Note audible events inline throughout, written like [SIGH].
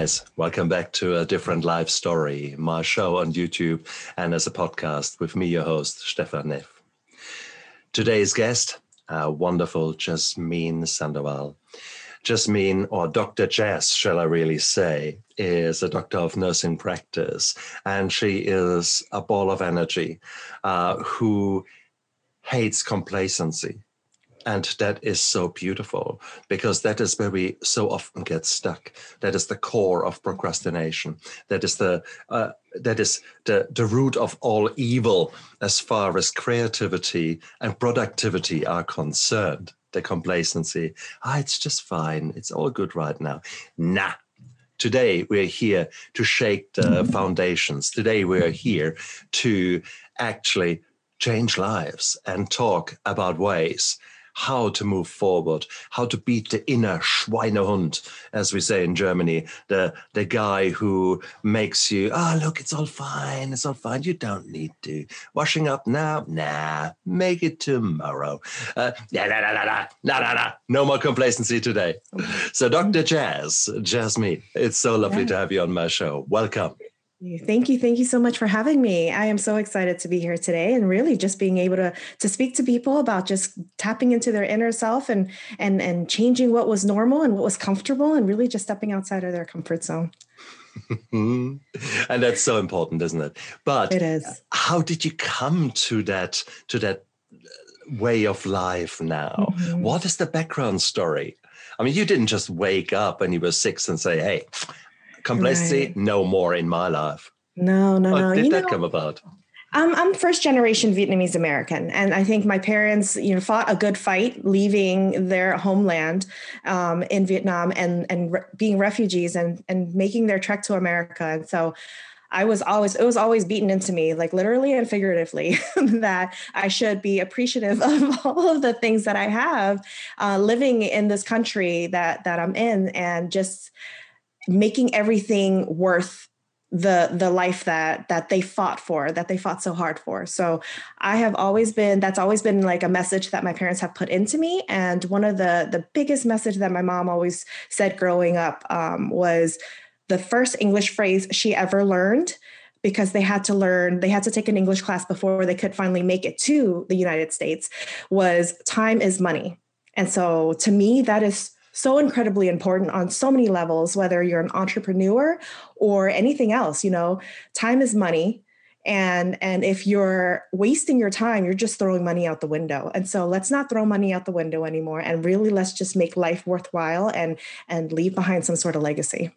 guys. Welcome back to a different life story, my show on YouTube and as a podcast with me, your host, Stefan Neff. Today's guest, wonderful Jasmine Sandoval. Jasmine, or Dr. Jazz, shall I really say, is a doctor of nursing practice, and she is a ball of energy uh, who hates complacency and that is so beautiful because that is where we so often get stuck. That is the core of procrastination. That is the uh, that is the, the root of all evil as far as creativity and productivity are concerned. The complacency. Ah, it's just fine. It's all good right now. Nah. Today we're here to shake the foundations. Today we're here to actually change lives and talk about ways how to move forward, how to beat the inner Schweinehund, as we say in Germany, the, the guy who makes you, ah, oh, look, it's all fine, it's all fine, you don't need to. Washing up now? Nah, make it tomorrow. Uh, nah, nah, nah, nah, nah, nah, nah, nah. No more complacency today. So, Dr. Jazz, Jasmine, it's so lovely yeah. to have you on my show. Welcome. Thank you. Thank you so much for having me. I am so excited to be here today and really just being able to to speak to people about just tapping into their inner self and and and changing what was normal and what was comfortable and really just stepping outside of their comfort zone. [LAUGHS] and that's so important, isn't it? But it is. How did you come to that to that way of life now? Mm-hmm. What is the background story? I mean, you didn't just wake up when you were six and say, "Hey, Complacency, right. no more in my life. No, no, How no. Did you that know, come about? I'm, I'm first generation Vietnamese American, and I think my parents, you know, fought a good fight, leaving their homeland um, in Vietnam and and re- being refugees and and making their trek to America. And so, I was always it was always beaten into me, like literally and figuratively, [LAUGHS] that I should be appreciative [LAUGHS] of all of the things that I have, uh, living in this country that that I'm in, and just making everything worth the the life that that they fought for that they fought so hard for. So i have always been that's always been like a message that my parents have put into me. And one of the the biggest message that my mom always said growing up um, was the first english phrase she ever learned because they had to learn they had to take an english class before they could finally make it to the united states was time is money. And so to me that is so incredibly important on so many levels whether you're an entrepreneur or anything else you know time is money. And and if you're wasting your time you're just throwing money out the window. And so let's not throw money out the window anymore. And really let's just make life worthwhile and and leave behind some sort of legacy.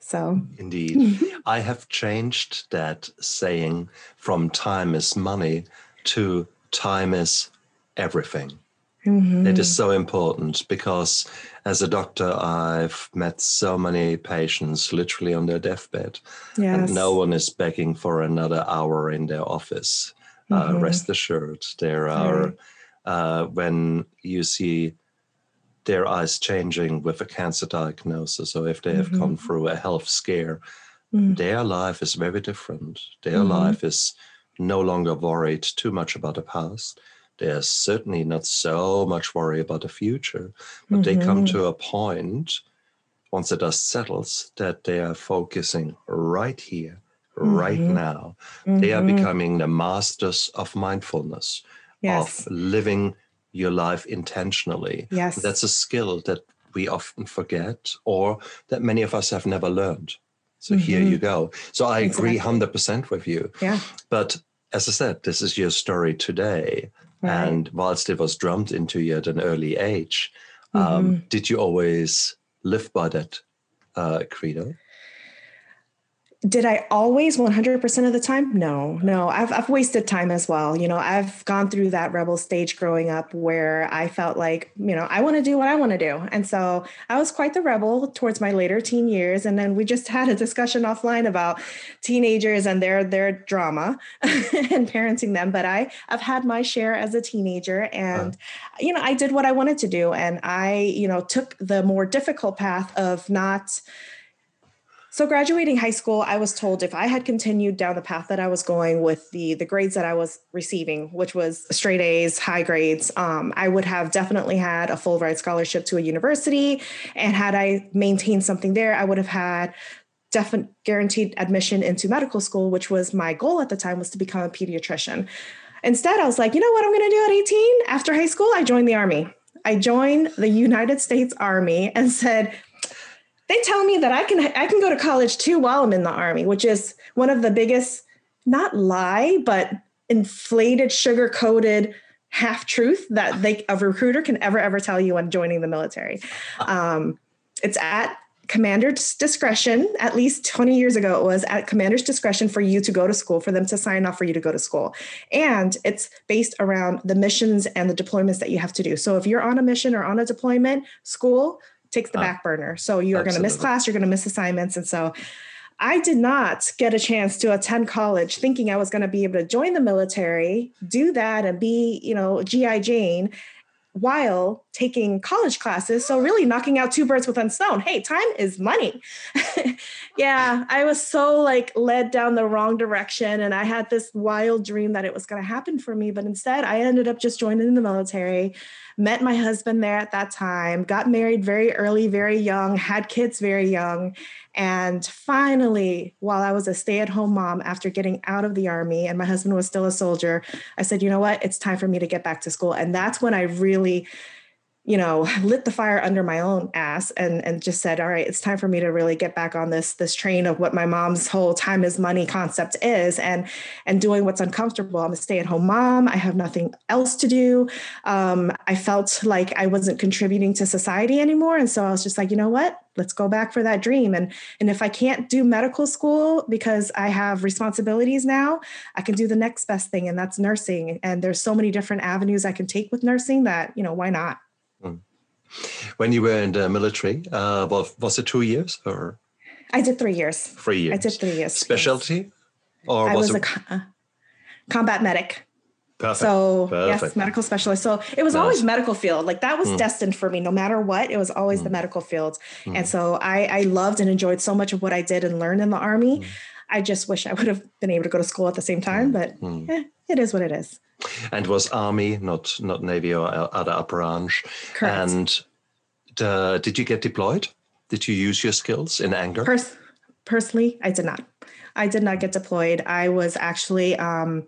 So. Indeed. [LAUGHS] I have changed that saying from time is money to time is everything Mm-hmm. It is so important because as a doctor, I've met so many patients literally on their deathbed, yes. and no one is begging for another hour in their office. Uh, mm-hmm. Uh, rest assured, there are, uh, when you see their eyes changing with a cancer diagnosis, or if they have mm-hmm. gone through a health scare, mm. their life is very different. Their mm-hmm. life is no longer worried too much about the past there's certainly not so much worry about the future, but mm-hmm. they come mm-hmm. to a point once the dust settles that they are focusing right here, mm-hmm. right now. Mm-hmm. They are mm-hmm. becoming the masters of mindfulness, yes. of living your life intentionally. Yes. That's a skill that we often forget or that many of us have never learned. So mm-hmm. here you go. So I exactly. agree 100% with you. Yeah. But as I said, this is your story today. Right. And whilst it was drummed into you at an early age, um, mm-hmm. um, did you always live by that uh, credo? Did I always 100% of the time? No, no. I've, I've wasted time as well. You know, I've gone through that rebel stage growing up where I felt like, you know, I want to do what I want to do. And so I was quite the rebel towards my later teen years. And then we just [LAUGHS] had a discussion offline about teenagers and their, their drama [LAUGHS] and parenting them. But I, I've had my share as a teenager and, uh. you know, I did what I wanted to do. And I, you know, took the more difficult path of not, So graduating high school, I was told if I had continued down the path that I was going with the the grades that I was receiving, which was straight A's, high grades, um, I would have definitely had a full ride scholarship to a university. And had I maintained something there, I would have had definite guaranteed admission into medical school, which was my goal at the time was to become a pediatrician. Instead, I was like, you know what I'm going to do at 18? After high school, I joined the army. I joined the United States Army and said, they tell me that I can I can go to college too while I'm in the army, which is one of the biggest not lie, but inflated, sugar coated half truth that they a recruiter can ever ever tell you when joining the military. Um, it's at commander's discretion. At least 20 years ago it was at commander's discretion for you to go to school for them to sign off for you to go to school. And it's based around the missions and the deployments that you have to do. So if you're on a mission or on a deployment school takes the uh, back burner. So you are going to miss class, you're going to miss assignments. And so I did not get a chance to attend college thinking I was going to be able to join the military, do that, and be, you know, GI Jane while taking college classes. So really knocking out two birds with one stone. Hey, time is money. [LAUGHS] yeah, I was so like led down the wrong direction and I had this wild dream that it was going to happen for me, but instead I ended up just joining the military met my husband there at that time, got married very early, very young, had kids very young. And finally, while I was a stay at home mom after getting out of the army and my husband was still a soldier, I said, you know what? It's time for me to get back to school. And that's when I really you know [LAUGHS] lit the fire under my own ass and and just said all right it's time for me to really get back on this this train of what my mom's whole time is money concept is and and doing what's uncomfortable. I'm a stay-at-home mom. I have nothing else to do. Um, i felt like i wasn't contributing to society anymore. And so i was just like you know what? Let's go back for that dream. And and if i can't do medical school because i have responsibilities now i can do the next best thing and that's nursing. And there's so many different avenues i can take with nursing that you know why not. When you were in the military, uh, was, was it two years or? I did three years. Three years. I did three years. Specialty? Or I was, was it... a uh, combat medic. Perfect. So Perfect. yes, medical specialist. So it was nice. always medical field. Like that was mm. destined for me. No matter what, it was always mm. the medical field. Mm. And so I, I loved and enjoyed so much of what I did and learned in the army. Mm. I just wish I would have been able to go to school at the same time, mm. but eh, it is what it is and was army, not not navy or other branch. Correct. And uh, did you get deployed? Did you use your skills in anger? Pers- personally, I did not. I did not get deployed. I was actually um,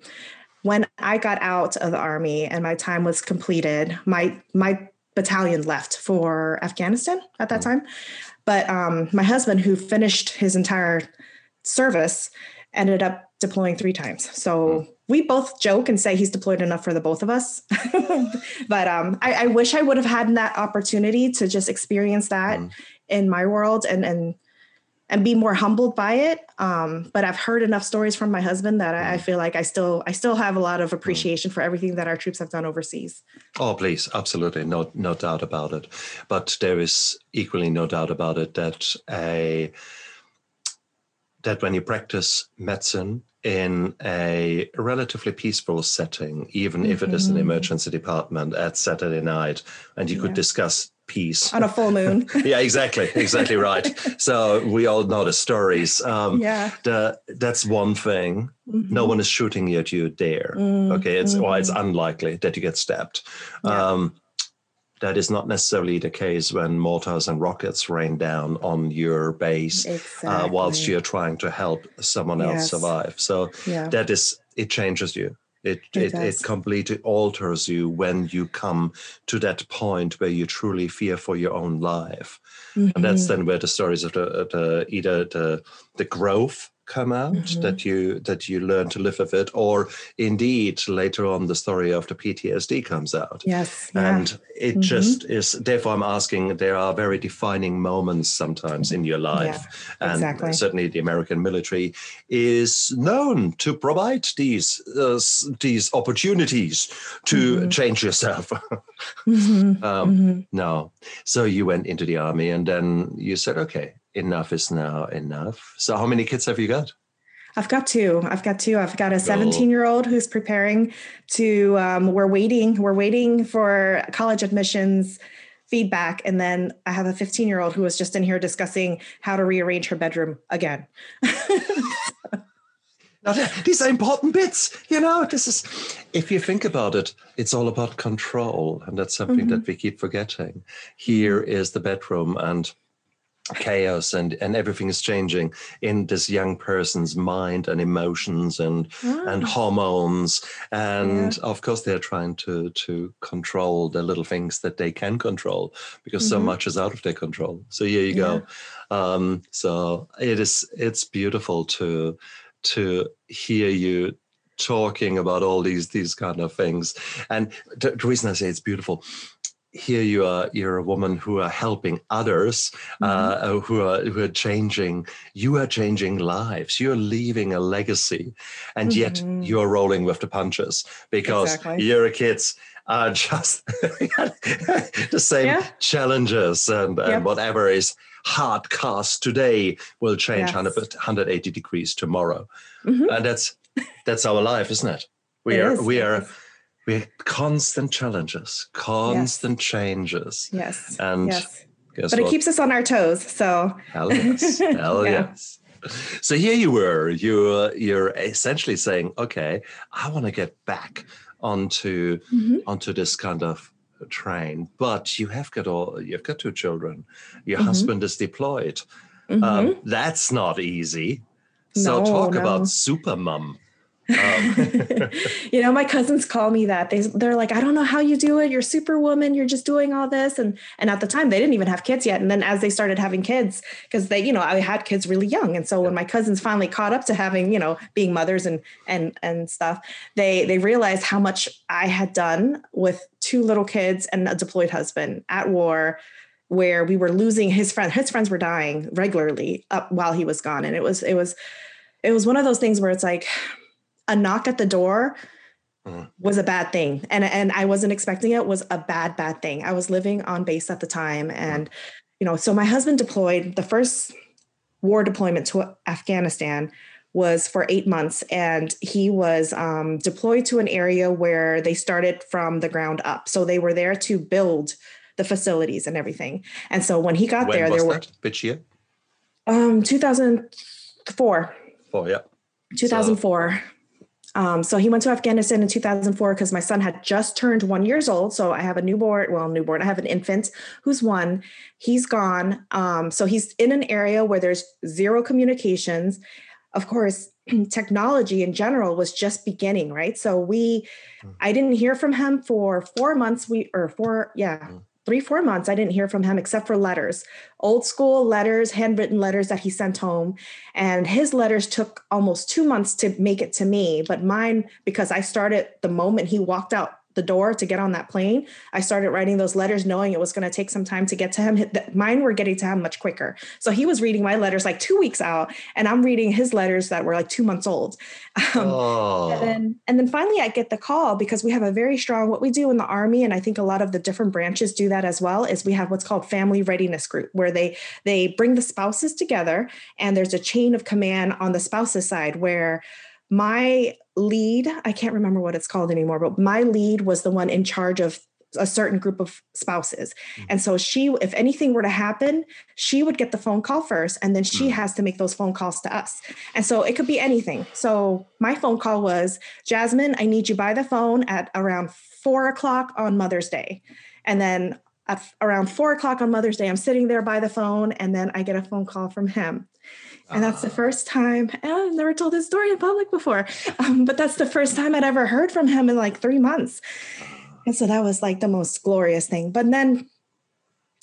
when I got out of the army and my time was completed. My my battalion left for Afghanistan at that mm. time, but um, my husband, who finished his entire service, ended up deploying three times. So mm. We both joke and say he's deployed enough for the both of us. [LAUGHS] but um, I, I, wish I would have had that opportunity to just experience that mm. in my world and and and be more humbled by it. Um, but I've heard enough stories from my husband that I, I, mm. feel like I still I still have a lot of mm. appreciation for everything that our troops have done overseas. Oh, please, absolutely, no no doubt about it. But there is equally no doubt about it that a that when you practice medicine in a relatively peaceful setting, even mm-hmm. if it is an mm-hmm. emergency department at Saturday night, and you yeah. could discuss peace on a full moon. [LAUGHS] yeah, exactly, exactly right. [LAUGHS] So we all know the stories. Um, yeah, the, that's one thing. Mm-hmm. No one is shooting at you there. Mm-hmm. Okay, it's well, it's mm-hmm. unlikely that you get stabbed. Yeah. Um, that is not necessarily the case when mortars and rockets rain down on your base exactly. uh, whilst you're trying to help someone else yes. survive. So yeah. that is it changes you. It it, it, it, completely alters you when you come to that point where you truly fear for your own life, mm-hmm. and that's mm-hmm. then where the stories of the, the either the the growth come out mm-hmm. that you that you learn to live with it or indeed later on the story of the ptsd comes out yes yeah. and it mm-hmm. just is therefore i'm asking there are very defining moments sometimes in your life yeah, and exactly. certainly the american military is known to provide these uh, these opportunities to mm-hmm. change yourself [LAUGHS] mm-hmm. um, mm-hmm. no so you went into the army and then you said okay enough is now enough. So, how many kids have you got? I've got two. I've got two. I've got a 17 year old who's preparing to. Um, we're waiting. We're waiting for college admissions feedback. And then I have a 15 year old who was just in here discussing how to rearrange her bedroom again. [LAUGHS] Now, these are important bits, you know. This is, if you think about it, it's all about control, and that's something mm-hmm. that we keep forgetting. Here is the bedroom, and chaos and and everything is changing in this young person's mind and emotions and and hormones and yeah. of course they're trying to to control the little things that they can control because mm-hmm. so much is out of their control so here you yeah. go um so it is it's beautiful to to hear you talking about all these these kind of things and the, the reason i say it's beautiful here you are you're a woman who are helping others mm-hmm. uh, who are who are changing you are changing lives you're leaving a legacy and mm-hmm. yet you're rolling with the punches because exactly. your kids are [LAUGHS] just the same yeah. challenges and, and yep. whatever is hard cast today will change yes. 100, 180 degrees tomorrow mm-hmm. and that's that's our life isn't it we it are is. we are we constant challenges, constant yes. changes. Yes. And yes. but what? it keeps us on our toes. So hell yes. [LAUGHS] Hell yeah. yes. So here you were, you're you're essentially saying, okay, I want to get back onto mm-hmm. onto this kind of train, but you have got all you've got two children. Your mm-hmm. husband is deployed. Um, mm-hmm. that's not easy. So no, talk no. about super mom. Um. [LAUGHS] you know, my cousins call me that. They they're like, I don't know how you do it. You're superwoman. You're just doing all this. And and at the time, they didn't even have kids yet. And then as they started having kids, because they, you know, I had kids really young. And so when my cousins finally caught up to having, you know, being mothers and and and stuff, they they realized how much I had done with two little kids and a deployed husband at war where we were losing his friend his friends were dying regularly up while he was gone and it was it was it was one of those things where it's like a knock at the door mm. was a bad thing. And and I wasn't expecting it was a bad bad thing. I was living on base at the time. And you know so my husband deployed the first war deployment to Afghanistan was for eight months. And he was um, deployed to an area where they started from the ground up. So they were there to build the facilities and everything. And so when he got when there there were which year? Um 2004 four. Yeah. 2004 so um, so he went to Afghanistan in 2004 because my son had just turned one years old. So I have a newborn, well, newborn. I have an infant who's one. He's gone. Um, so he's in an area where there's zero communications. Of course, [CLEARS THROAT] technology in general was just beginning, right? So we, hmm. I didn't hear from him for four months. We or four, yeah, hmm three, four months, I didn't hear from him except for letters, old school letters, handwritten letters that he sent home. And his letters took almost two months to make it to me. But mine, because I started the moment he walked out the door to get on that plane, I started writing those letters knowing it was going to take some time to get to him. Mine were getting to him much quicker. So he was reading my letters like two weeks out, and I'm reading his letters that were like two months old. [LAUGHS] Um, oh. and, then, and then finally, I get the call because we have a very strong, what we do in the Army, and I think a lot of the different branches do that as well, is we have what's called family readiness group, where they they bring the spouses together, and there's a chain of command on the spouses side where my lead, I can't remember what it's called anymore, but my lead was the one in charge of a certain group of spouses. Mm-hmm. And so she, if anything were to happen, she would get the phone call first, and then she mm-hmm. has to make those phone calls to us. And so it could be anything. So my phone call was Jasmine, I need you by the phone at around four o'clock on Mother's Day. And then at around four o'clock on Mother's Day, I'm sitting there by the phone, and then I get a phone call from him. And that's the ah. first time, I've never told this story in public before, um, but that's the first time I'd ever heard from him in like three months. And so that was like the most glorious thing. But then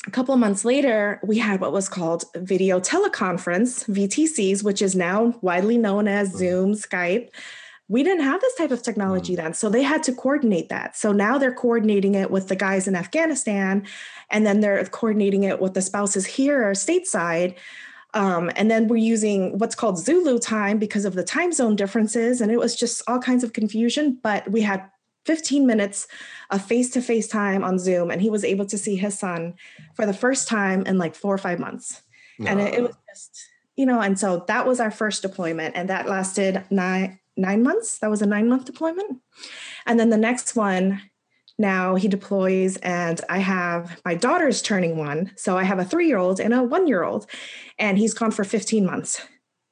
a couple of months later, we had what was called video teleconference, VTCs, which is now widely known as mm. Zoom, Skype. We didn't have this type of technology mm. then. So they had to coordinate that. So now they're coordinating it with the guys in Afghanistan, and then they're coordinating it with the spouses here or stateside. Um, and then we're using what's called Zulu time because of the time zone differences. And it was just all kinds of confusion. But we had 15 minutes of face to face time on Zoom, and he was able to see his son for the first time in like four or five months. No. And it, it was just, you know, and so that was our first deployment, and that lasted nine nine months. That was a nine month deployment. And then the next one now he deploys and i have my daughter's turning one so i have a three-year-old and a one-year-old and he's gone for 15 months.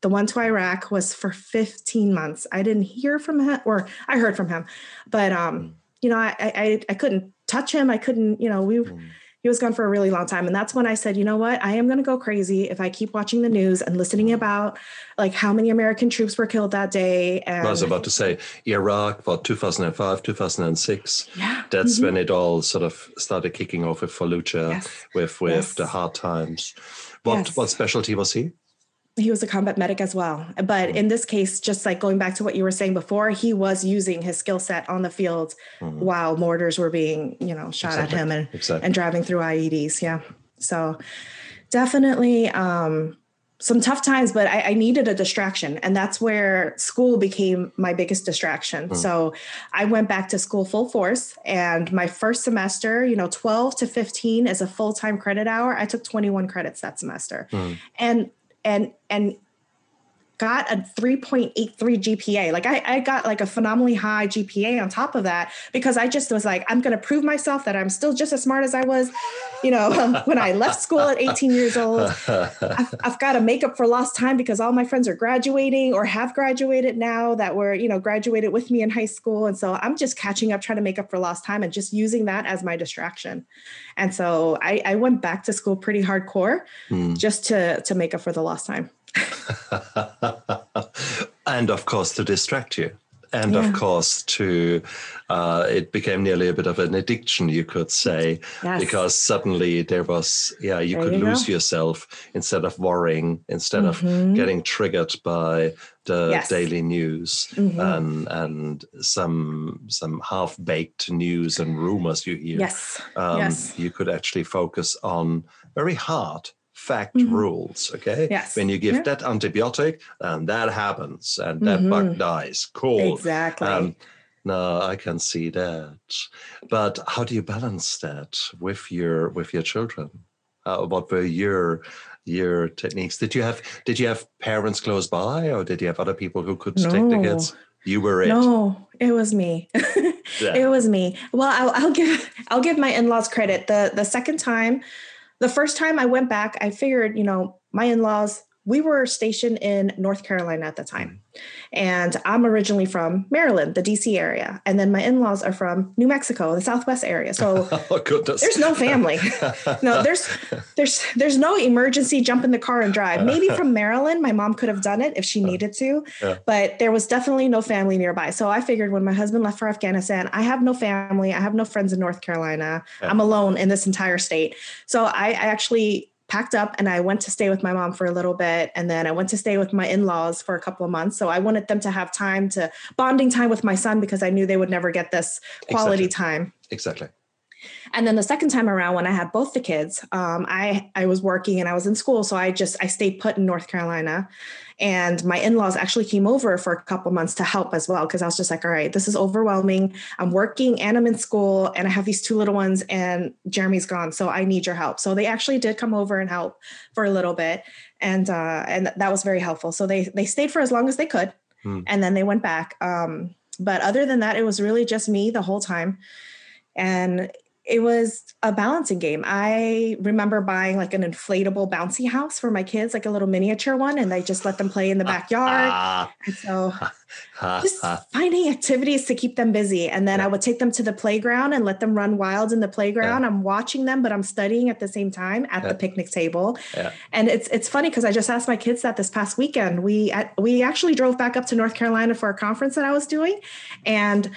The one to iraq was for 15 months. I didn't hear from him or i heard from him but um mm. you know i i, I couldn't touch him. I couldn't you know we mm he was gone for a really long time and that's when i said you know what i am going to go crazy if i keep watching the news and listening about like how many american troops were killed that day and i was about to say iraq what 2005 2006 yeah that's mm-hmm. when it all sort of started kicking off with fallujah yes. with with yes. the hard times what yes. what specialty was he he was a combat medic as well. But mm-hmm. in this case, just like going back to what you were saying before, he was using his skill set on the field mm-hmm. while mortars were being, you know, shot exactly. at him and exactly. and driving through IEDs. Yeah. So definitely um, some tough times, but I, I, needed a distraction. And that's where school became my biggest distraction. Mm-hmm. So I went back to school full force. And my first semester, you know, 12 to 15 is a full time credit hour. I took 21 credits that semester. Mm. And and and got a 3.83 GPA. Like I, I got like a phenomenally high GPA on top of that because I just was like, I'm going to prove myself that I'm still just as smart as I was, you know, [LAUGHS] when I left school at 18 years old. [LAUGHS] I've, I've got to make up for lost time because all my friends are graduating or have graduated now that were, you know, graduated with me in high school. And so I'm just catching up, trying to make up for lost time and just using that as my distraction. And so I, I went back to school pretty hardcore mm. just to, to make up for the lost time. [LAUGHS] and of course to distract you and yeah. of course to uh, it became nearly a bit of an addiction you could say yes. because suddenly there was yeah you there could you lose go. yourself instead of worrying instead mm-hmm. of getting triggered by the yes. daily news mm-hmm. and and some some half baked news and rumors you hear yes. Um, yes you could actually focus on very hard fact mm-hmm. rules. Okay. Yes. When you give yeah. that antibiotic, and that happens, and that mm-hmm. bug dies. Cool. Exactly. Um, no, I can see that. But how do you balance that with your with your children? Uh, what were your your techniques? Did you have did you have parents close by, or did you have other people who could no. take the kids? You were it. No, it was me. [LAUGHS] yeah. It was me. Well, I'll, I'll give I'll give my in laws credit. The the second time the first time I went back, I figured, you know, my in laws, we were stationed in North Carolina at the time. And I'm originally from Maryland, the DC area. And then my in laws are from New Mexico, the Southwest area. So [LAUGHS] oh, there's no family. [LAUGHS] no, there's there's there's no emergency jump in the car and drive. Maybe from Maryland, my mom could have done it if she uh, needed to, yeah. but there was definitely no family nearby. So I figured when my husband left for Afghanistan, I have no family, I have no friends in North Carolina. Yeah. I'm alone in this entire state. So I, I actually packed up and I went to stay with my mom for a little bit. And then I went to stay with my in laws for a couple of months. So I wanted them to have time to bonding time with my son because I knew they would never get this quality exactly. time. Exactly. And then the second time around, when I had both the kids, um, I I was working and I was in school, so I just I stayed put in North Carolina, and my in-laws actually came over for a couple months to help as well because I was just like, all right, this is overwhelming. I'm working and I'm in school, and I have these two little ones, and Jeremy's gone, so I need your help. So they actually did come over and help for a little bit, and uh, and that was very helpful. So they they stayed for as long as they could, hmm. and then they went back. Um, but other than that, it was really just me the whole time. And it was a balancing game. I remember buying like an inflatable bouncy house for my kids, like a little miniature one, and I just let them play in the [LAUGHS] backyard. and so [LAUGHS] just finding activities to keep them busy. And then I would take them to the playground and let them run wild in the playground. Yeah. I'm watching them, but I'm studying at the same time at yeah. the picnic table. Yeah. And it's it's funny because I just asked my kids that this past weekend. We we actually drove back up to North Carolina for a conference that I was doing, and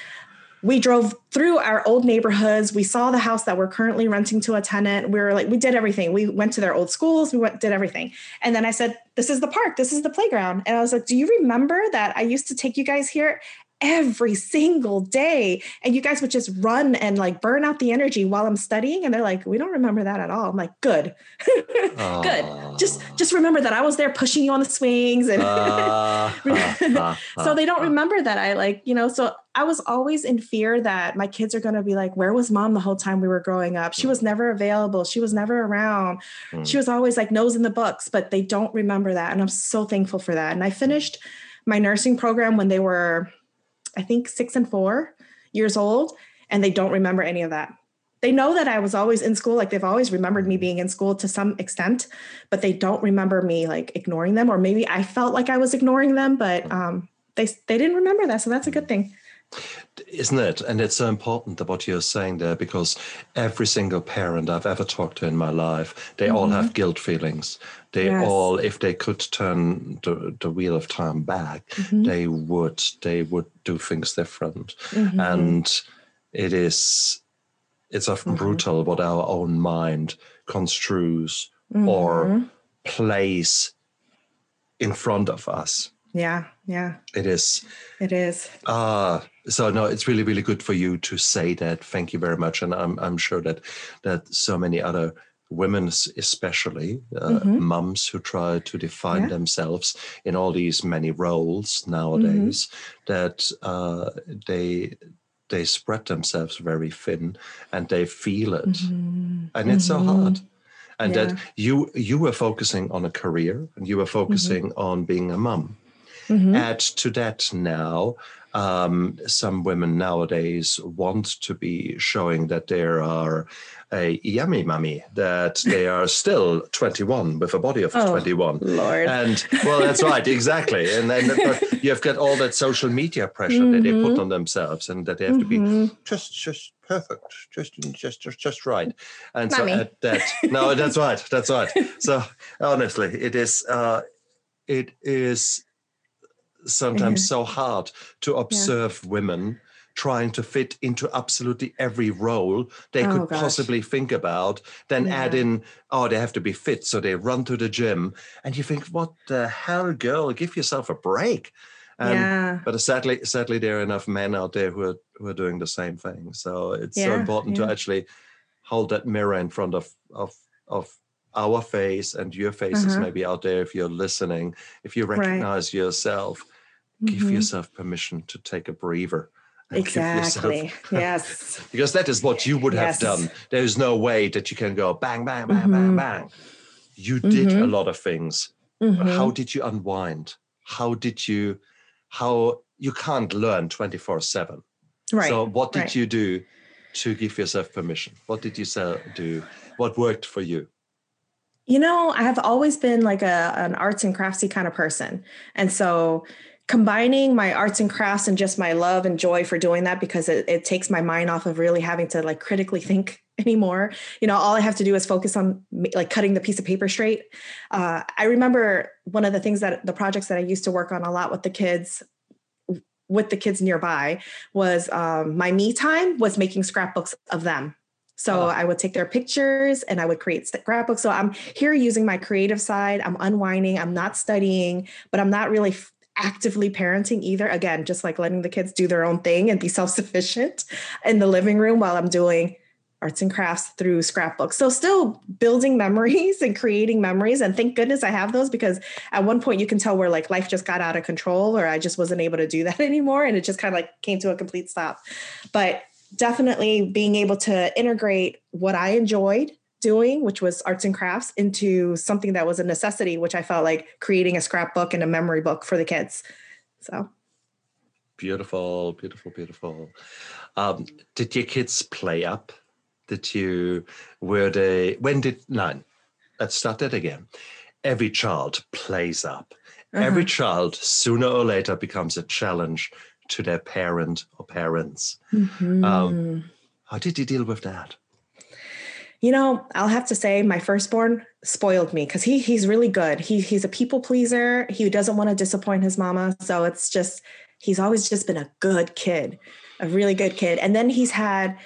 we drove through our old neighborhoods. We saw the house that we're currently renting to a tenant. We were like, we did everything. We went to their old schools. We went, did everything. And then I said, this is the park. This is the playground. And I was like, do you remember that I used to take you guys here? Every single day. And you guys would just run and like burn out the energy while i'm studying and they're like we don't remember that at all. I'm like good. [LAUGHS] Good. Just just remember that i was there pushing you on the swings and [LAUGHS] uh, so they don't remember that i like you know so i was always in fear that my kids are going to be like where was mom the whole time we were growing up? She was never available. She was never around. Mm. she was always like nose in the books but they don't remember that and i'm so thankful for that. And i finished my nursing program when they were I think six and four years old. and they don't remember any of that they know that I was always in school. Like they've always remembered me being in school to some extent, but they don't remember me like ignoring them, or maybe I felt like I was ignoring them, but um, they they didn't remember that. So that's a good thing. Isn't it? And it's so important that what you're saying there, because every single parent I've ever talked to in my life, they mm-hmm. all have guilt feelings. They yes. all, if they could turn the, the wheel of time back, mm-hmm. they would. They would do things different. Mm-hmm. And it is it's often mm-hmm. brutal what our own mind construes mm-hmm. or plays in front of us. Yeah, yeah. It is. It is. Ah, uh, so no, it's really, really good for you to say that. Thank you very much, and I'm I'm sure that that so many other women, especially uh, mm-hmm. mums who try to define yeah. themselves in all these many roles nowadays, mm-hmm. that uh, they they spread themselves very thin and they feel it mm-hmm. and it's mm-hmm. so hard and yeah. that you you were focusing on a career and you were focusing mm-hmm. on being a mom mm-hmm. add to that now um, some women nowadays want to be showing that there are a yummy mummy that [LAUGHS] they are still 21 with a body of oh, 21 Lord. and well that's right [LAUGHS] exactly and then you've got all that social media pressure mm-hmm. that they put mm-hmm. on themselves and that they have mm-hmm. to be mm-hmm. just just perfect just just just just right and mummy. so at that no that's right that's right so honestly it is uh it is sometimes so hard to observe yeah. women trying to fit into absolutely every role they oh, could gosh. possibly think about, then yeah. add in, oh, they have to be fit. So they run to the gym. And you think, what the hell, girl? Give yourself a break. Um, yeah. But sadly, sadly, there are enough men out there who are who are doing the same thing. So it's yeah, so important to actually hold that mirror in front of of of our face and your faces uh-huh. maybe out there if you're listening. If you recognize right. yourself, give mm-hmm. yourself permission to take a breather Exactly. [LAUGHS] yes. because that is what you would yes. have done. There is no way that you can go bang, bang, bang, mm-hmm. bang, bang. You did mm-hmm. a lot of things. Mm-hmm. How did you unwind? How did you, how you can't learn 24 7. Right. So, what did right. you do to give yourself permission? What did you do? What worked for you? You know, I have always been like a an arts and craftsy kind of person. And so combining my arts and crafts and just my love and joy for doing that because it, it, takes my mind off of really having to like critically [LAUGHS] think anymore. You know all i have to do is focus on like cutting the piece of paper straight. Uh, i remember one of the things that the projects that i used to work on a lot with the kids with the kids nearby was um, my me time was making scrapbooks of them so oh. I would take their pictures and I would create scrapbooks. So I'm here using my creative side. I'm unwinding. I'm not studying, but I'm not really actively parenting either. Again, just like letting the kids do their own thing and be self sufficient in the living room while I'm doing arts and crafts through scrapbooks. So still building memories [LAUGHS] and creating memories. And thank goodness I have those because at one point you can tell where like life just got out of control or I just wasn't able to do [LAUGHS] that anymore. And it just kind of like came to a complete stop. But definitely being able to integrate what I enjoyed doing, which was arts and crafts, into something that was a necessity, which I felt like creating a scrapbook and a memory book for the kids. So beautiful, beautiful, beautiful. Um, did your kids play up? Did you were they when did no let's start that again. Every child plays up. Uh-huh. Every child sooner or later becomes a challenge to their parent or parents. Mm-hmm. Um, how did you deal with that? you know, I'll have to say my firstborn spoiled me because he he's really good. He he's a people pleaser. He doesn't want to disappoint his mama. So it's just he's always just been a good kid, a really good kid. And then he's had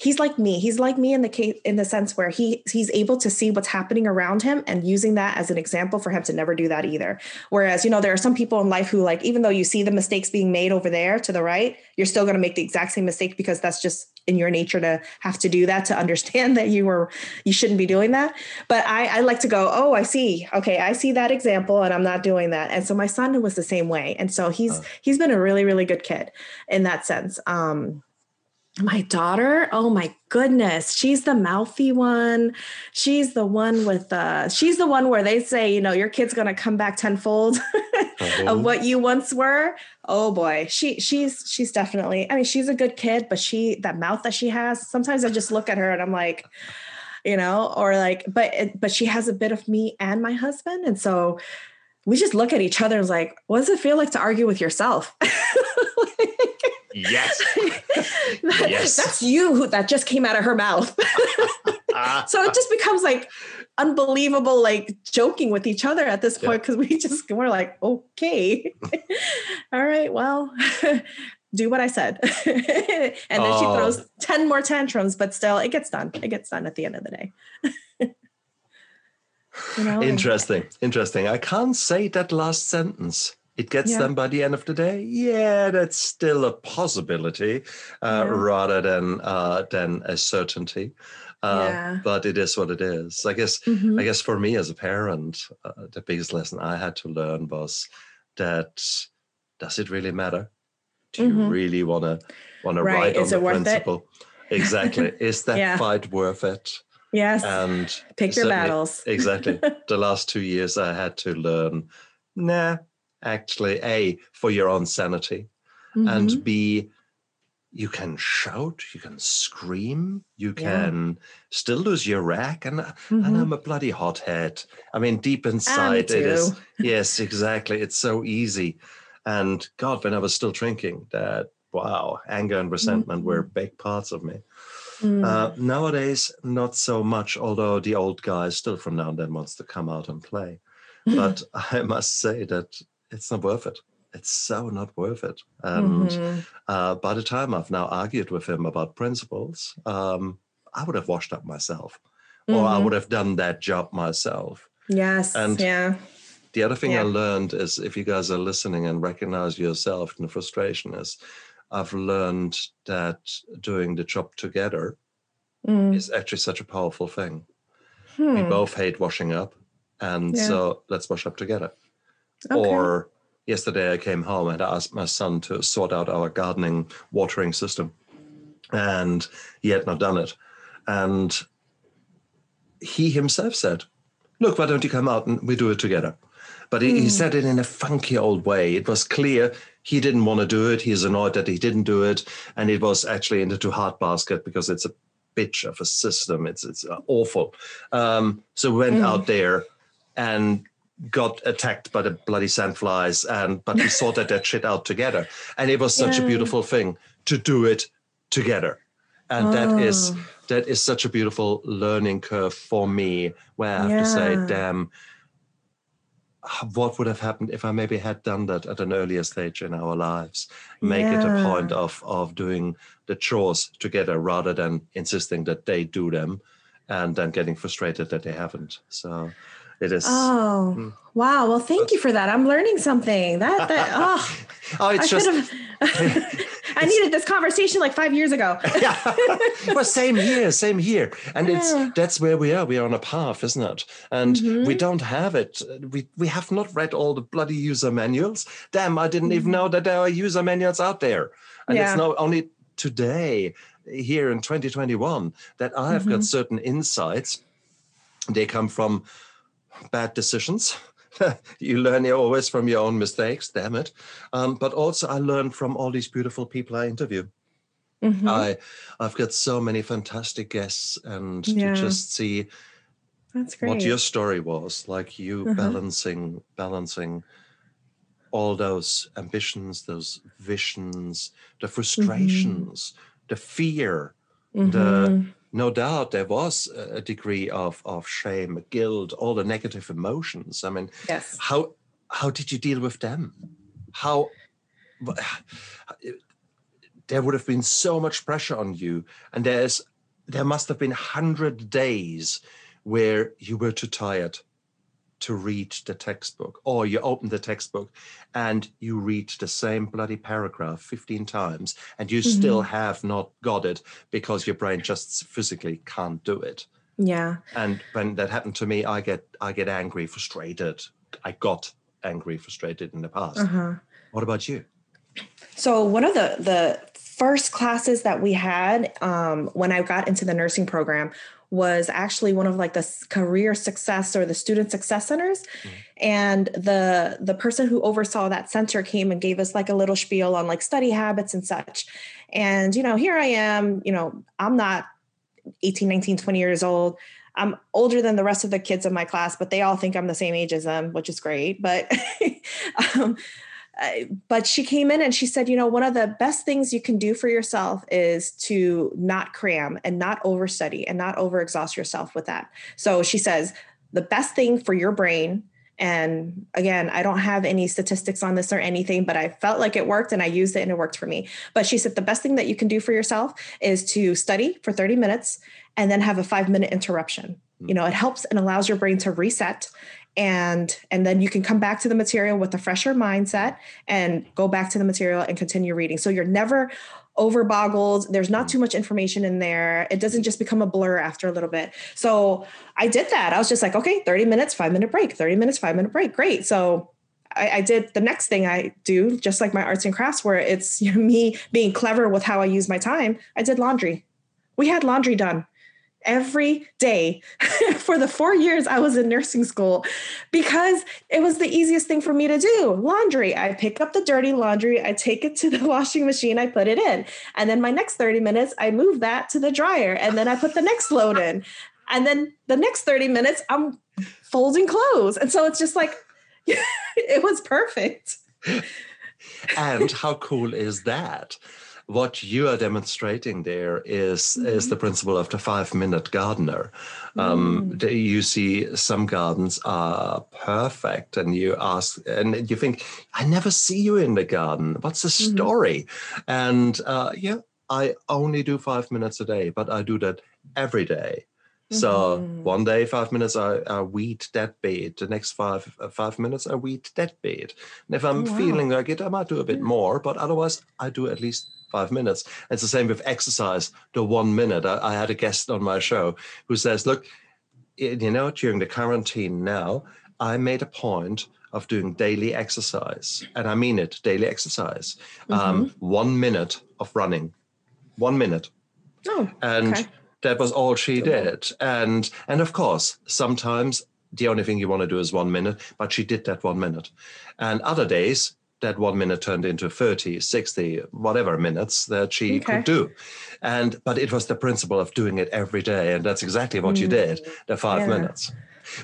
he's like me. He's like me in the case in the sense where he he's able to see what's happening around him and using that as an example for him to never do that either. Whereas, you know, there are some people in life who like even though you see the mistakes being made over there to the right, you're still going to make the exact same mistake because that's just in your nature to have to do that to understand [LAUGHS] that you were you shouldn't be doing that. But I, I like to go, oh, I see. Okay, I see that example and I'm not doing that. And so my son was the same way. And so he's he's been a really, really good kid in that sense. Um My daughter, oh my goodness, she's the mouthy one. She's the one with the she's the one where they say, you know, your kid's gonna come back tenfold [LAUGHS] uh-huh. of what you once were. Oh boy, she she's she's definitely. I mean, she's a good kid, but she that mouth that she has. Sometimes I just look at her and I'm like, you know, or like, but but she has a bit of me and my husband, and so we just look at each other and like, what does it feel like to argue with yourself? [LAUGHS] Yes. [LAUGHS] that, yes. That's you who, that just came out of her mouth. [LAUGHS] so it just becomes like unbelievable, like joking with each other at this point because yeah. we just, we're like, okay. [LAUGHS] All right, well, do what I said. and then oh. she throws 10 more tantrums, but still it gets done. It gets done at the end of the day. you know? Interesting. Interesting. I can't say that last sentence it gets yeah. them by the end of the day. Yeah, that's still a possibility uh, yeah. rather than uh, than a certainty. Uh, yeah. But it is what it is. I guess. Mm-hmm. I guess for me as a parent, uh, the biggest lesson I had to learn was that does it really matter? Do mm-hmm. you really want to want to write on the principle? exactly. [LAUGHS] Is that fight worth it? Yes. And pick your battles. exactly. [LAUGHS] the last two years, I had to learn. Nah, actually a for your own sanity mm-hmm. and b you can shout you can scream you can yeah. still lose your rack and mm-hmm. and i'm a bloody hothead i mean deep inside it is [LAUGHS] yes exactly it's so easy and god when i was still drinking that wow anger and resentment mm-hmm. were big parts of me mm. uh, nowadays not so much although the old guy still from now and then wants to come out and play [LAUGHS] but [LAUGHS] i must say that it's not worth it. It's so not worth it. And mm-hmm. uh, by the time I've now argued with him about principles, um, I would have washed up myself, mm-hmm. or I mm-hmm. would have done that job myself. Yes. And yeah. The other thing yeah. I learned is if you guys are listening and recognize yourself in the frustration is I've learned that doing the job together mm. is actually such a powerful thing. Hmm. We both hate washing up. And yeah. so let's wash up together. Okay. Or yesterday I came home and I asked my son to sort out our gardening watering system. And he had not done it. And he himself said, Look, why don't you come out and we do it together? But he, mm. he hmm. said it in a funky old way. It was clear he didn't want to do it. He's annoyed that he didn't do it. And it was actually into the hard basket because it's a bitch of a system. It's, it's awful. Um, so we went mm. out there and got attacked by the bloody sandflies and but we sorted that shit out together and it was such yeah. a beautiful thing to do it together and oh. that is oh. that is such a beautiful learning curve for me where i have yeah. to say damn what would have happened if i maybe had done that at an earlier stage in our lives make yeah. it a point of of doing the chores together rather than insisting that they do them and then getting frustrated that they haven't so it is. Oh, mm. wow. Well, thank you for that. I'm learning something. That, that, [LAUGHS] oh, oh it's I just. [LAUGHS] [LAUGHS] I needed this conversation like five years ago. yeah. Well, same here, same here. And yeah. it's that's where we are. We are on a path, isn't it? And mm-hmm. we don't have it. We we have not read all the bloody user manuals. Damn, I didn't mm-hmm. even know that there are user manuals out there. And yeah. it's not only today, here in 2021, that I have mm-hmm. got certain insights. They come from bad decisions. [LAUGHS] you learn always from your own mistakes, damn it. Um, but also, I learn from all these beautiful people I interview. Mm-hmm. I, I've got so many fantastic guests, and yeah. to just see what your story was, like you uh-huh. balancing, balancing all those ambitions, those visions, the mm-hmm. frustrations, mm-hmm. the fear, mm-hmm. the no doubt there was a degree of of shame, guilt, all the negative emotions. I mean, yes. How how did you deal with them? How there would have been so much pressure on you, and there's there must have been hundred days where you were too tired to read the textbook, or you open the textbook and you read the same bloody paragraph 15 times and you mm-hmm. still have not got it because your brain just physically can't do it. Yeah. And when that happened to me, I get I get angry, frustrated. I got angry, frustrated in the past. Uh-huh. What about you? So one of the the first classes that we had um, when I got into the nursing program was actually one of like the career success or the student success centers. Mm. and the the person who oversaw that center came and gave us like a little spiel on like study habits and such. And you know here i am you know i'm not 18 19 20 years old. I'm older than the rest of the kids in my class but they all think i'm the same age as them which is great. But [LAUGHS] um, but she came in and she said, you know, one of the best things you can do for yourself is to not cram and not overstudy and not overexhaust yourself with that. So she says, the best thing for your brain and again, I don't have any statistics on this or anything, but I felt like it worked and I used it and it worked for me. But she said the best thing that you can do for yourself is to study for 30 minutes and then have a five minute interruption. Hmm. You know, it helps and allows your brain to reset and and then you can come back to the material with a fresher mindset and go back to the material and continue reading. So you're never over boggled there's not too much information in there. It doesn't just become a blur after a little bit. So i did that. I was just like okay 30 minutes five minute break 30 minutes five minute break. Great. So I, I, did the next thing I do, just like my arts and crafts, where it's you [LAUGHS] know, me being clever with how I use my time. I did laundry. We had laundry done every day [LAUGHS] for the four years I was in nursing school because it was the easiest thing for me to do. Laundry. I pick up the dirty laundry, I take it to the [LAUGHS] washing machine, I put it in. And then my next 30 minutes, I move that to the dryer and then I put the next load in. And then the next 30 minutes, I'm folding clothes. And so it's just like, [LAUGHS] it was perfect. and how cool is that? What you are demonstrating there is, mm-hmm. is the principle of the five minute gardener. Um, mm. You see, some gardens are perfect, and you ask, and you think, I never see you in the garden. What's the mm-hmm. story? And uh, yeah, I only do five minutes a day, but I do that every day. So mm-hmm. one day, five minutes, I, I weed that bed. The next five uh, five minutes, I weed that bed. And if I'm oh, wow. feeling like it, I might do a bit yeah. more, but otherwise, I do at least five minutes. It's the same with exercise, the one minute. I, I had a guest on my show who says, look, you know, during the quarantine now, I made a point of doing daily exercise. And I mean it, daily exercise. Um, mm-hmm. Um, one minute of running, one minute. Oh, and okay. That was all she did. And and of course, sometimes the only thing you want to do is one minute, but she did that one minute. And other days that one minute turned into 30 60 whatever minutes that she okay. could do and but it was the principle of doing it every day and that's exactly what mm. you did the five yeah. minutes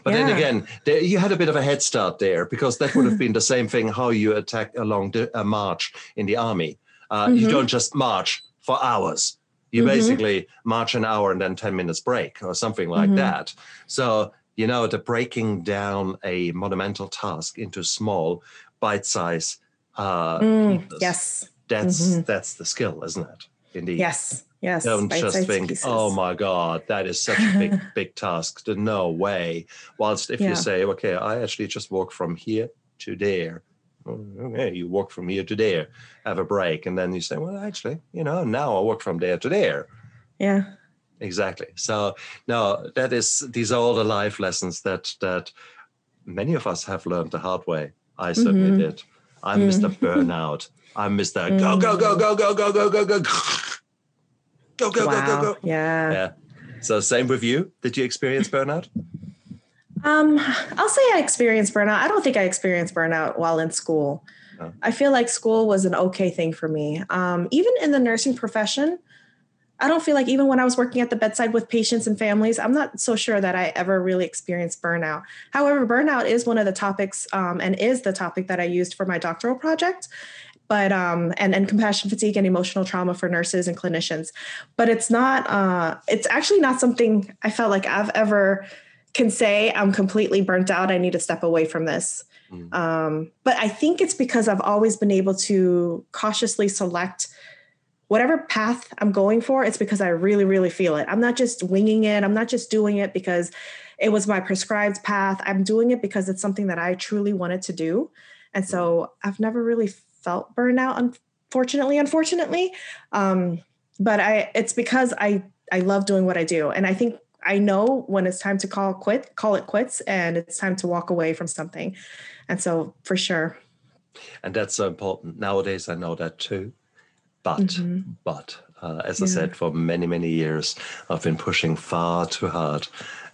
but yeah. then again there, you had a bit of a head start there because that would have [LAUGHS] been the same thing how you attack along a march in the army uh, mm-hmm. you don't just march for hours you mm-hmm. basically march an hour and then 10 minutes break or something like mm-hmm. that so you know the breaking down a monumental task into small bite-sized uh, mm, yes, that's mm-hmm. that's the skill, isn't it? Indeed. Yes. Yes. Don't just think, pieces. oh my God, that is such a big, [LAUGHS] big task. No way. Whilst if yeah. you say, okay, I actually just walk from here to there. Okay, you walk from here to there, have a break, and then you say, well, actually, you know, now I walk from there to there. Yeah. Exactly. So no, that is these are all the life lessons that that many of us have learned the hard way. I certainly mm-hmm. did. I'm mm. Mr. Burnout. I'm Mr. [LAUGHS] Mm. Go, go, go, go, go, go, go, go, go. Go, go, wow. go, go, go. Yeah. Yeah. So same with you. Did you experience burnout? Um, I'll say I experienced burnout. I don't think I experienced burnout while in school. Oh. I feel like school was an okay thing for me. Um, even in the nursing profession, I don't feel like even when I was working at the bedside with patients and families, I'm not so sure that I ever really experienced burnout. However, burnout is one of the topics um, and is the topic that I used for my doctoral project. But um, and and compassion fatigue and emotional trauma for nurses and clinicians, but it's not. Uh, it's actually not something I felt like I've ever can say I'm completely burnt out. I need to step away from this. Mm. Um, but I think it's because I've always been able to cautiously select whatever path I'm going for, it's because I really, really feel it. I'm not just winging it. I'm not just doing it because it was my prescribed path. I'm doing it because it's something that I truly wanted to do. And so I've never really felt burnout, unfortunately, unfortunately. Um, but I, it's because I, I love doing what I do. And I think I know when it's time to call quit, call it quits, and it's time to walk away from something. And so for sure. And that's so important. Nowadays, I know that too but mm-hmm. but uh, as yeah. I said, for many many years, I've been pushing far too hard,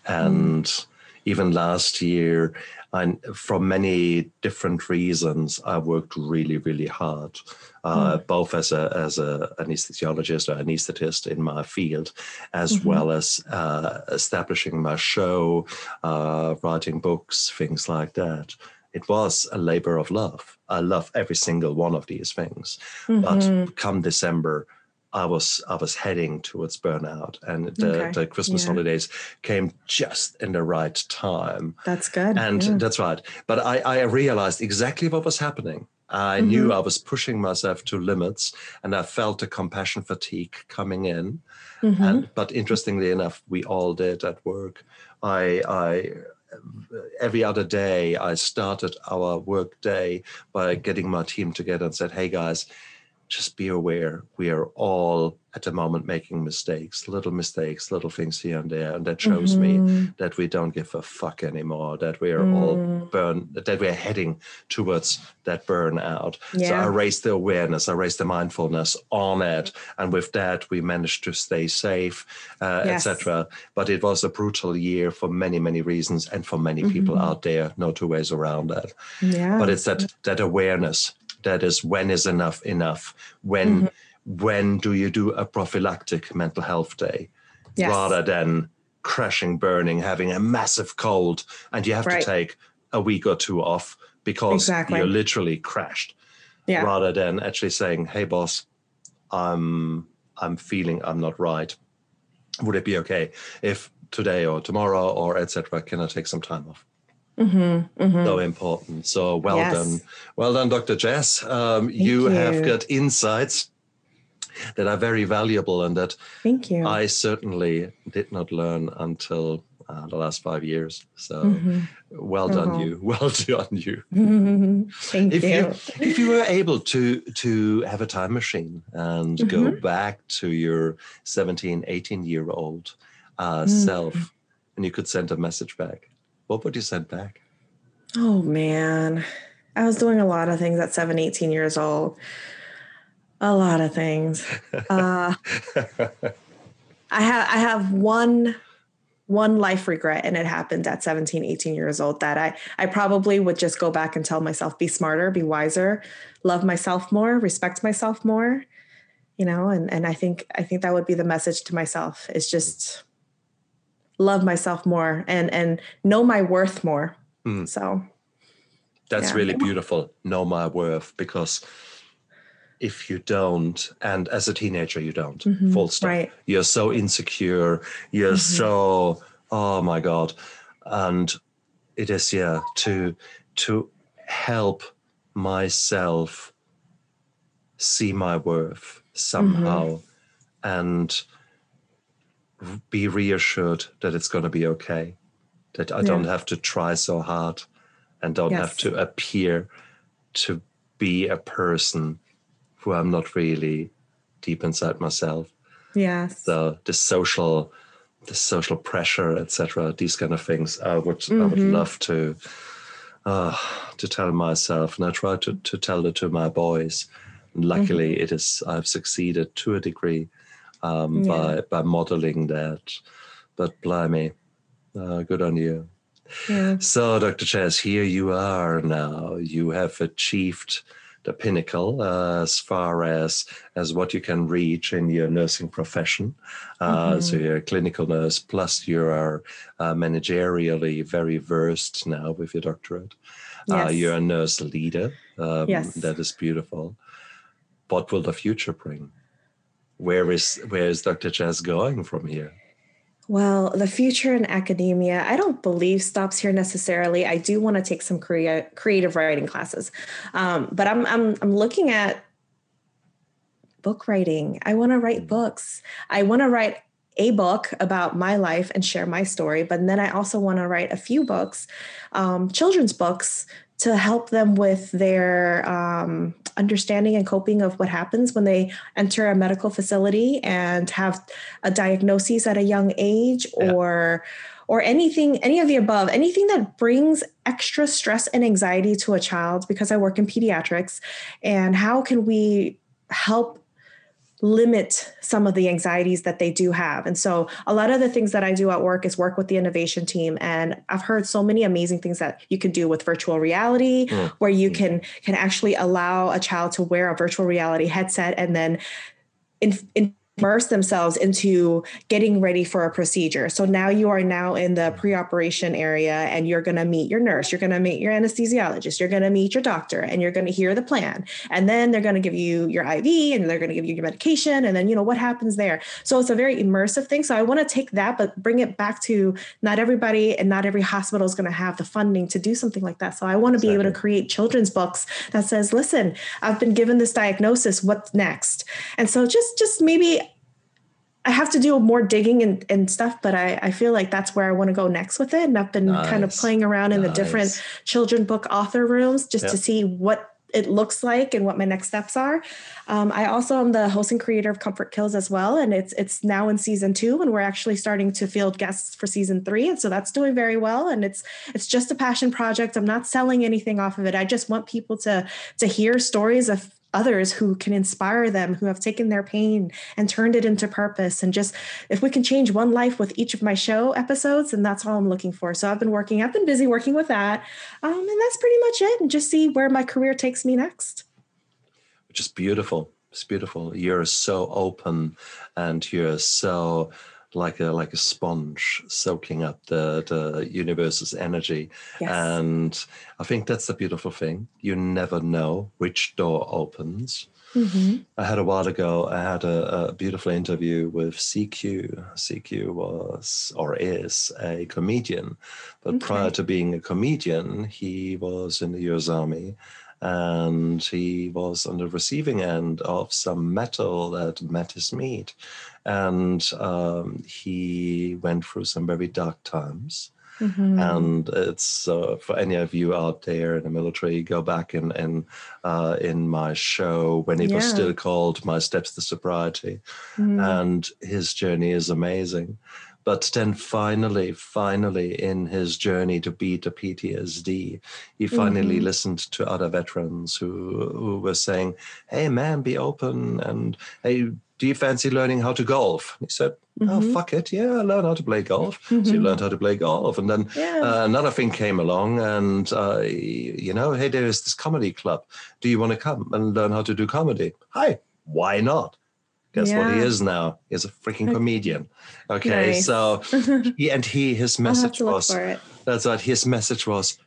and mm. even last year, and for many different reasons, I worked really really hard, uh, mm. both as a as a anesthesiologist or anesthetist in my field, as mm-hmm. well as uh, establishing my show, uh, writing books, things like that it was a labor of love. I love every single one of these things. Mm-hmm. But come December, I was I was heading towards burnout, and the, okay. the Christmas yeah. holidays came just in the right time. That's good, and yeah. that's right. But I, I realized exactly what was happening. I mm-hmm. knew I was pushing myself to limits, and I felt the compassion fatigue coming in. Mm-hmm. And but interestingly enough, we all did at work. I I every other day I started our work day by getting my team together and said, "Hey guys, just be aware we are all at the moment making mistakes, little mistakes, little things here and there. And that shows mm-hmm. me that we don't give a fuck anymore, that we are mm. all burn, that we're heading towards that burnout. Yeah. So I raised the awareness, I raised the mindfulness on it. And with that, we managed to stay safe, uh, yes. etc. But it was a brutal year for many, many reasons and for many mm-hmm. people out there, no two ways around that. Yeah. But it's that that awareness that is when is enough enough when mm-hmm. when do you do a prophylactic mental health day yes. rather than crashing burning having a massive cold and you have right. to take a week or two off because exactly. you're literally crashed yeah. rather than actually saying hey boss i'm i'm feeling i'm not right would it be okay if today or tomorrow or etc can i take some time off Mm-hmm, mm-hmm. So important. So well yes. done. Well done, Dr. Jess. Um, you, you, have got insights that are very valuable and that Thank you. I certainly did not learn until uh, the last five years. So mm-hmm. well done, uh-huh. you. [LAUGHS] Well done, you. [LAUGHS] Thank if you. you. If you were able to to have a time machine and go mm-hmm. back to your 17, 18 year old uh, self, mm. and you could send a message back, what would you send back? Oh man. I was doing a lot of things at 7, 18 years old. A lot of things. [LAUGHS] Uh, I have I have one one life regret and it happened at 17 18 years old that i i probably would just go back and tell myself be smarter be wiser love myself more respect myself more you know and and i think i think that would be the message to myself is just love myself more and and know my worth more. Mm. So that's yeah. really beautiful. Know my worth because if you don't, and as a teenager you don't, mm-hmm. full stop. Right. You're so insecure. You're mm-hmm. so oh my god, and it is yeah to to help myself see my worth somehow mm-hmm. and be reassured that it's going to be okay, that I yeah. don't have to try so hard and don't yes. have to appear to be a person who I'm not really deep inside myself. Yes. So the social the social pressure, etc., these kind of things, I would mm-hmm. I would mm-hmm. love to uh, to tell myself, and I try to to tell it to my boys. And luckily, mm-hmm. it is I've succeeded to a degree um, yeah. by by modeling that. But blimey, uh, good on you. Yeah. So, Dr. Jess, here you are now. You have achieved the pinnacle uh, as far as as what you can reach in your nursing profession. Uh, mm-hmm. So you're a clinical nurse, plus you are uh, managerially very versed now with your doctorate. Uh, yes. you're a nurse leader. Um, yes. That is beautiful. What will the future bring? Where is where is Dr. Jess going from here? Well, the future in academia, I don't believe stops here necessarily. I do want to take some crea- creative writing classes, um, but I'm I'm I'm looking at book writing. I want to write mm. books. I want to write a book about my life and share my story, but then I also want to write a few books, um, children's books to help them with their um, understanding and coping of what happens when they enter a medical facility and have a diagnosis at a young age yeah. or or anything any of the above anything that brings extra stress and anxiety to a child because i work in pediatrics and how can we help limit some of the anxieties that they do have. And so a lot of the things that I do at work is work with the innovation team and I've heard so many amazing things that you can do with virtual reality where you mm. can can actually allow a child to wear a virtual reality headset and then in, in immerse themselves into getting ready for a procedure. So now you are now in the pre-operation area and you're going to meet your nurse, you're going to meet your anesthesiologist, you're going to meet your doctor and you're going to hear the plan. And then they're going to give you your IV and they're going to give you your medication and then you know what happens there. So it's a very immersive thing. So I want to take that but bring it back to not everybody and not every hospital is going to have the funding to do something like that. So I want to exactly. be able to create children's books that says, "Listen, I've been given this diagnosis, what's next?" And so just just maybe I have to do more digging and, and stuff, but I, I feel like that's where I want to go next with it. And I've been nice. kind of playing around in nice. the different children book author rooms just yep. to see what it looks like and what my next steps are. Um, I also am the host and creator of Comfort Kills as well, and it's it's now in season two, and we're actually starting to field guests for season three, and so that's doing very well. And it's it's just a passion project. I'm not selling anything off of it. I just want people to to hear stories of others who can inspire them, who have taken their pain and turned it into purpose. And just if we can change one life with each of my show episodes, and that's all I'm looking for. So I've been working, I've been busy working with that. Um, and that's pretty much it. And just see where my career takes me next. Which is beautiful. It's beautiful. You're so open and you're so like a like a sponge soaking up the the universe's energy yes. and i think that's the beautiful thing you never know which door opens mm-hmm. i had a while ago i had a, a, beautiful interview with cq cq was or is a comedian but okay. prior to being a comedian he was in the us army and he was on the receiving end of some metal that met his meat and um, he went through some very dark times. Mm-hmm. And it's uh, for any of you out there in the military, go back and in, in, uh, in my show when it yeah. was still called My Steps to Sobriety, mm. and his journey is amazing. But then finally, finally, in his journey to beat the PTSD, he finally mm-hmm. listened to other veterans who who were saying, "Hey, man, be open," and "Hey, do you fancy learning how to golf? And he said, oh, mm-hmm. oh, fuck it. Yeah, I learned how to play golf. Mm-hmm. So he learned how to play golf. And then yeah. uh, another thing came along and, uh, you know, hey, there's this comedy club. Do you want to come and learn how to do comedy? Hi, why not? Guess yeah. what he is now? He's a freaking comedian. Okay, nice. so [LAUGHS] he, and he his message was that's what His message was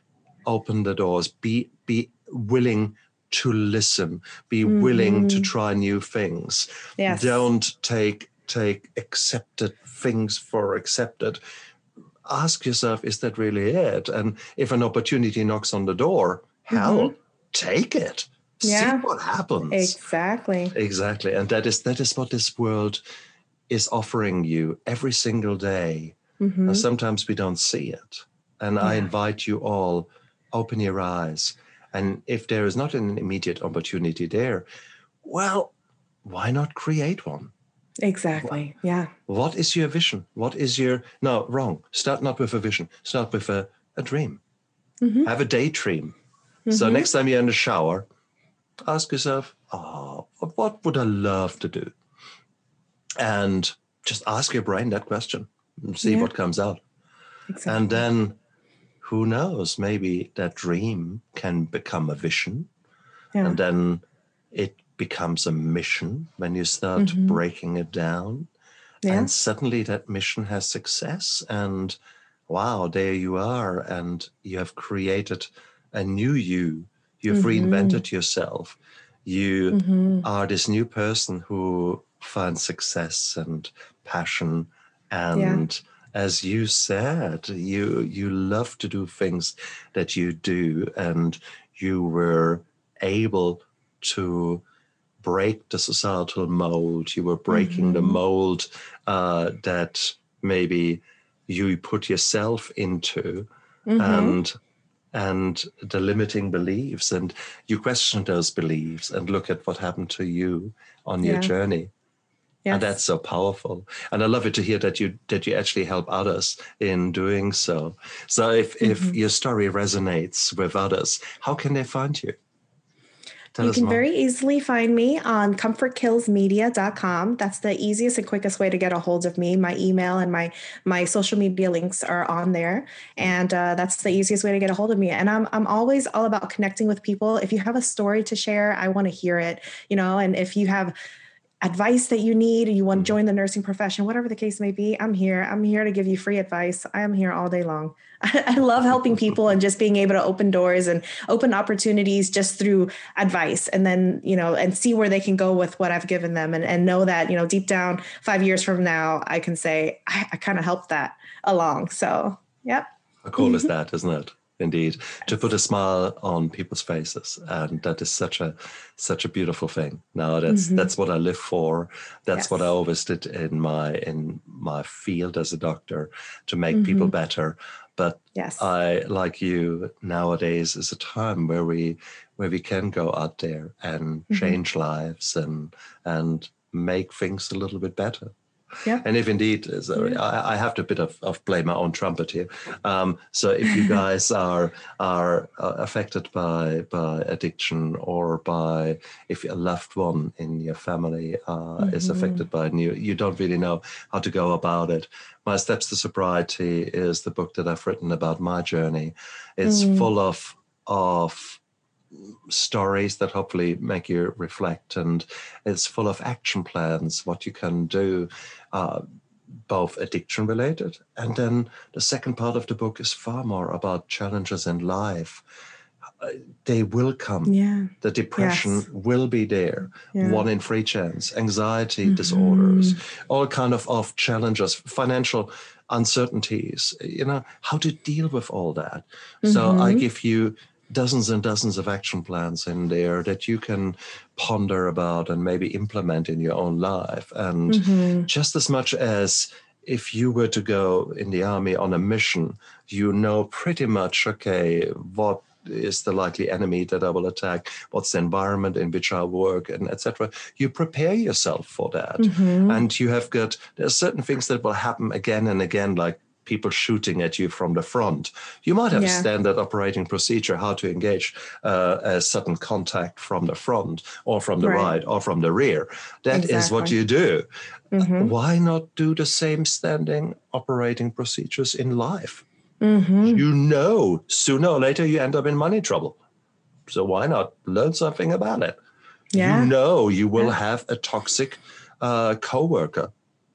open the doors, be be willing to listen, be mm-hmm. willing to mm-hmm. try new things. Yes. Don't take take accepted things for accepted. Ask yourself, is that really it? And if an opportunity knocks on the door, hell, mm-hmm. take it. Yeah. See what happens. Exactly. Exactly. And that is that is what this world is offering you every single day. Mm-hmm. And sometimes we don't see it. And yeah. I invite you all, open your eyes and if there is not an immediate opportunity there, well, why not create one? Exactly. Yeah. What is your vision? What is your no wrong? Start not with a vision. Start with a, a dream. Mm-hmm. Have a daydream. Mm-hmm. So next time you're in the shower, ask yourself, oh, what would I love to do? And just ask your brain that question and see yeah. what comes out. Exactly. And then who knows, maybe that dream can become a vision. Yeah. And then it becomes a mission when you start mm-hmm. breaking it down. Yeah. And suddenly that mission has success. And wow, there you are. And you have created a new you. You've mm-hmm. reinvented yourself. You mm-hmm. are this new person who finds success and passion and. Yeah as you said, you you love to do things that you do, and you were able to break the societal mold. You were breaking mm-hmm. the mold uh, that maybe you put yourself into, mm-hmm. and and the limiting beliefs, and you question those beliefs and look at what happened to you on yeah. your journey. Yes. And that's so powerful. And I love it to hear that you that you actually help others in doing so. So if mm-hmm. if your story resonates with others, how can they find you? Tell you can more. very easily find me on comfortkillsmedia.com. That's the easiest and quickest way to get a hold of me. My email and my my social media links are on there, and uh, that's the easiest way to get a hold of me. And I'm I'm always all about connecting with people. If you have a story to share, I want to hear it. You know, and if you have advice that you need, you want to mm-hmm. join the nursing profession, whatever the case may be, I'm here. I'm here to give you free advice. I am here all day long. [LAUGHS] I love helping people and just being able to open doors and open opportunities just through advice and then, you know, and see where they can go with what I've given them and, and know that, you know, deep down five years from now, I can say I, I kind of helped that along. So, yep. How cool is [LAUGHS] that, isn't it? Indeed, to put a smile on people's faces, and that is such a such a beautiful thing. Now that's Mhm. that's what I live for. That's what I always did in my in my field as a doctor to make people Mhm. better. But Yes. I, like you, nowadays is a time where we where we can go out there and Mhm. change lives and and make things a little bit better. Yeah. And if indeed, so Yeah. I, I have to bit of, of play my own trumpet here. Um, so if you [LAUGHS] guys are are uh, affected by by addiction or by if a loved one in your family uh, is Mhm. affected by it and you, you don't really know how to go about it, My Steps to Sobriety is the book that I've written about my journey. It's Mm. full of of stories that hopefully make you reflect and it's full of action plans what you can do uh, both addiction related and then the second part of the book is far more about challenges in life Uh, they will come yeah. the depression Yes. will be there Yeah. one in three chance anxiety Mhm. disorders all kind of, of challenges financial uncertainties you know how to deal with all that so i Mhm. give you dozens and dozens of action plans in there that you can ponder about and maybe implement in your own life and Mhm. just as much as if you were to go in the army on a mission, you know pretty much, okay, what is the likely enemy that I will attack? What's the environment in which I work, and etc. You prepare yourself for that, Mhm. and you have got there are certain things that will happen again and again, like people shooting at you from the front. You might have a standard operating procedure how to engage uh, a sudden contact from the front or from the Right. right or from the rear. That is what you do Mhm. why not do the same standing operating procedures in life? Mhm. You know, sooner or later you end up in money trouble. So why not learn something about it? Yeah. You know you will Yeah. have a toxic uh, coworker.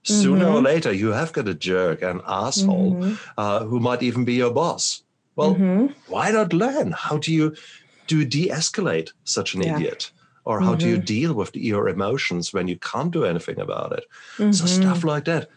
Sooner or Mhm. later you have got a jerk, an asshole, Mhm. uh, who might even be your boss. Well, Mhm. why not learn? How do you do you de-escalate such an Yeah. idiot? Or how do you Mhm. deal with your emotions when you can't do anything about it? So Mhm. stuff like that.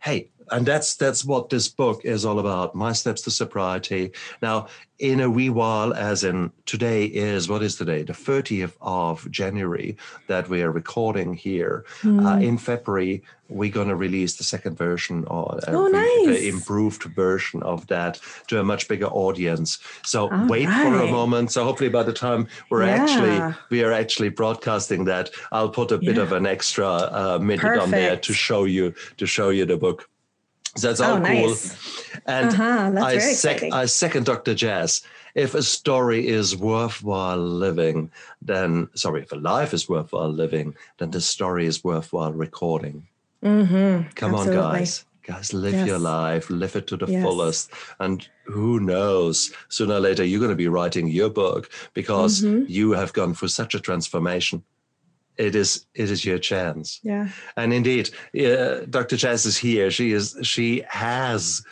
Hey, and that's that's what this book is all about. My steps to sobriety. Now, in a wee while, as in today is what is today? The 30th of January that we are recording here. Uh, Mm. in February, we're going to release the second version or a Oh, re- nice. the improved version of that to a much bigger audience. So All wait for a moment. So hopefully, by the time we're Yeah. actually we are actually broadcasting that, I'll put a bit Yeah. of an extra uh, minute on there to show you to show you the book. So that's all Oh, cool. nice. And Uh-huh. I, sec- I second Dr. Jazz. If a story is worthwhile living, then sorry, if a life is worthwhile living, then the story is worthwhile recording. Mm-hmm. Come on, guys. Guys, live your life, live it to the Yes. fullest. And who knows, sooner or later, you're going to be writing your book because Mhm. you have gone through such a transformation. It is, it is your chance. Yeah. And indeed, uh, Dr. Jazz is here. She is, she has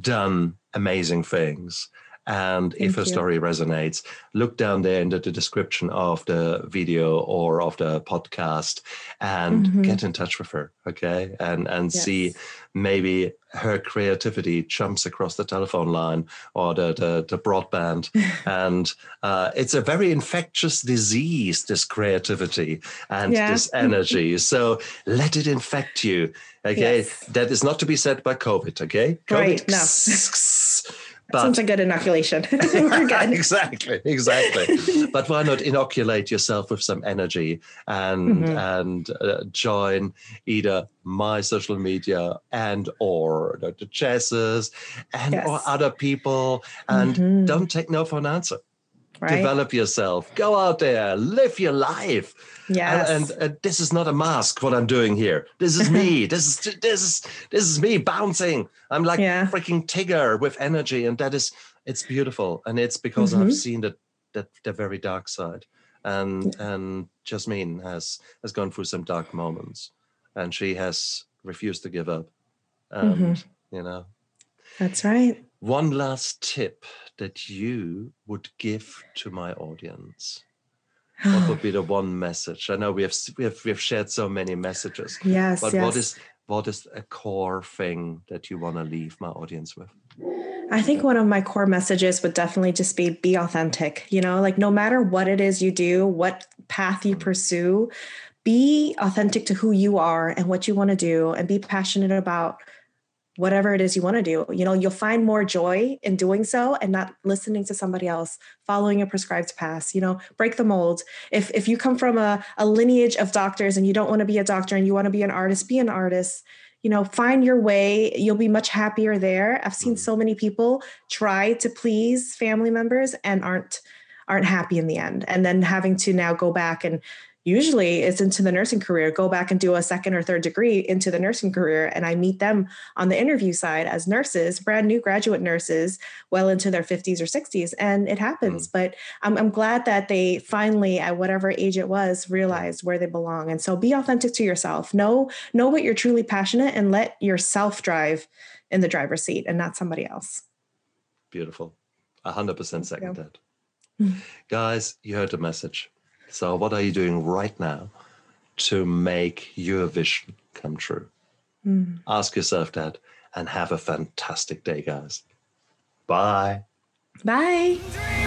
done amazing things. And if Thank her you. story resonates, look down there into the description of the video or of the podcast and Mhm. get in touch with her. Okay. And and see maybe her creativity jumps across the telephone line or the the, the broadband. [LAUGHS] and uh, it's a very infectious disease, this creativity and Yeah. this energy. so let it infect you. Okay. Yes. That is not to be said by COVID. Okay. COVID. Right, no. [LAUGHS] But Sounds like good inoculation. [LAUGHS] We're [LAUGHS] good. exactly, exactly. [LAUGHS] but why not inoculate yourself with some energy and Mhm. and uh, join either my social media and or Dr. Chess's and or other people and Mhm. don't take no for an answer. Right? develop yourself, go out there, live your life. Yes. And, and, and this is not a mask. What I'm doing here. This is [LAUGHS] me. this is this is this is me bouncing. I'm like Yeah. freaking Tigger with energy, and that is it's beautiful. And it's because Mhm. I've seen that that the very dark side. And and Jasmine has has gone through some dark moments, and she has refused to give up. And Mhm. you know, That's right. One last tip that you would give to my audience. What would be the one message? I know we have we have we have shared so many messages, yes. but yes. what is what is a core thing that you want to leave my audience with? I think one of my core messages would definitely just be be authentic. You know, like no matter what it is you do, what path you mm. pursue, be authentic to who you are and what you want to do and be passionate about whatever it is you want to do. You know, you'll find more joy in doing so and not listening to somebody else, following a prescribed path, you know, break the mold. If if you come from a, a lineage of doctors and you don't want to be a doctor and you want to be an artist, be an artist you know find your way you'll be much happier there i've seen mm-hmm. so many people try to please family members and aren't aren't happy in the end and then having to now go back and usually it's into the nursing career go back and do a second or third degree into the nursing career and i meet them on the interview side as nurses brand new graduate nurses well into their 50s or 60s and it happens but I'm, I'm glad that they finally at whatever age it was realized where they belong and so be authentic to yourself know know what you're truly passionate and let yourself drive in the driver's seat and not somebody else Beautiful. A hundred percent Thank second that. Mm. [LAUGHS] Guys, you heard the message. So what are you doing right now to make your vision come true? Mm. Ask yourself that and have a fantastic day, guys. Bye. bye Dream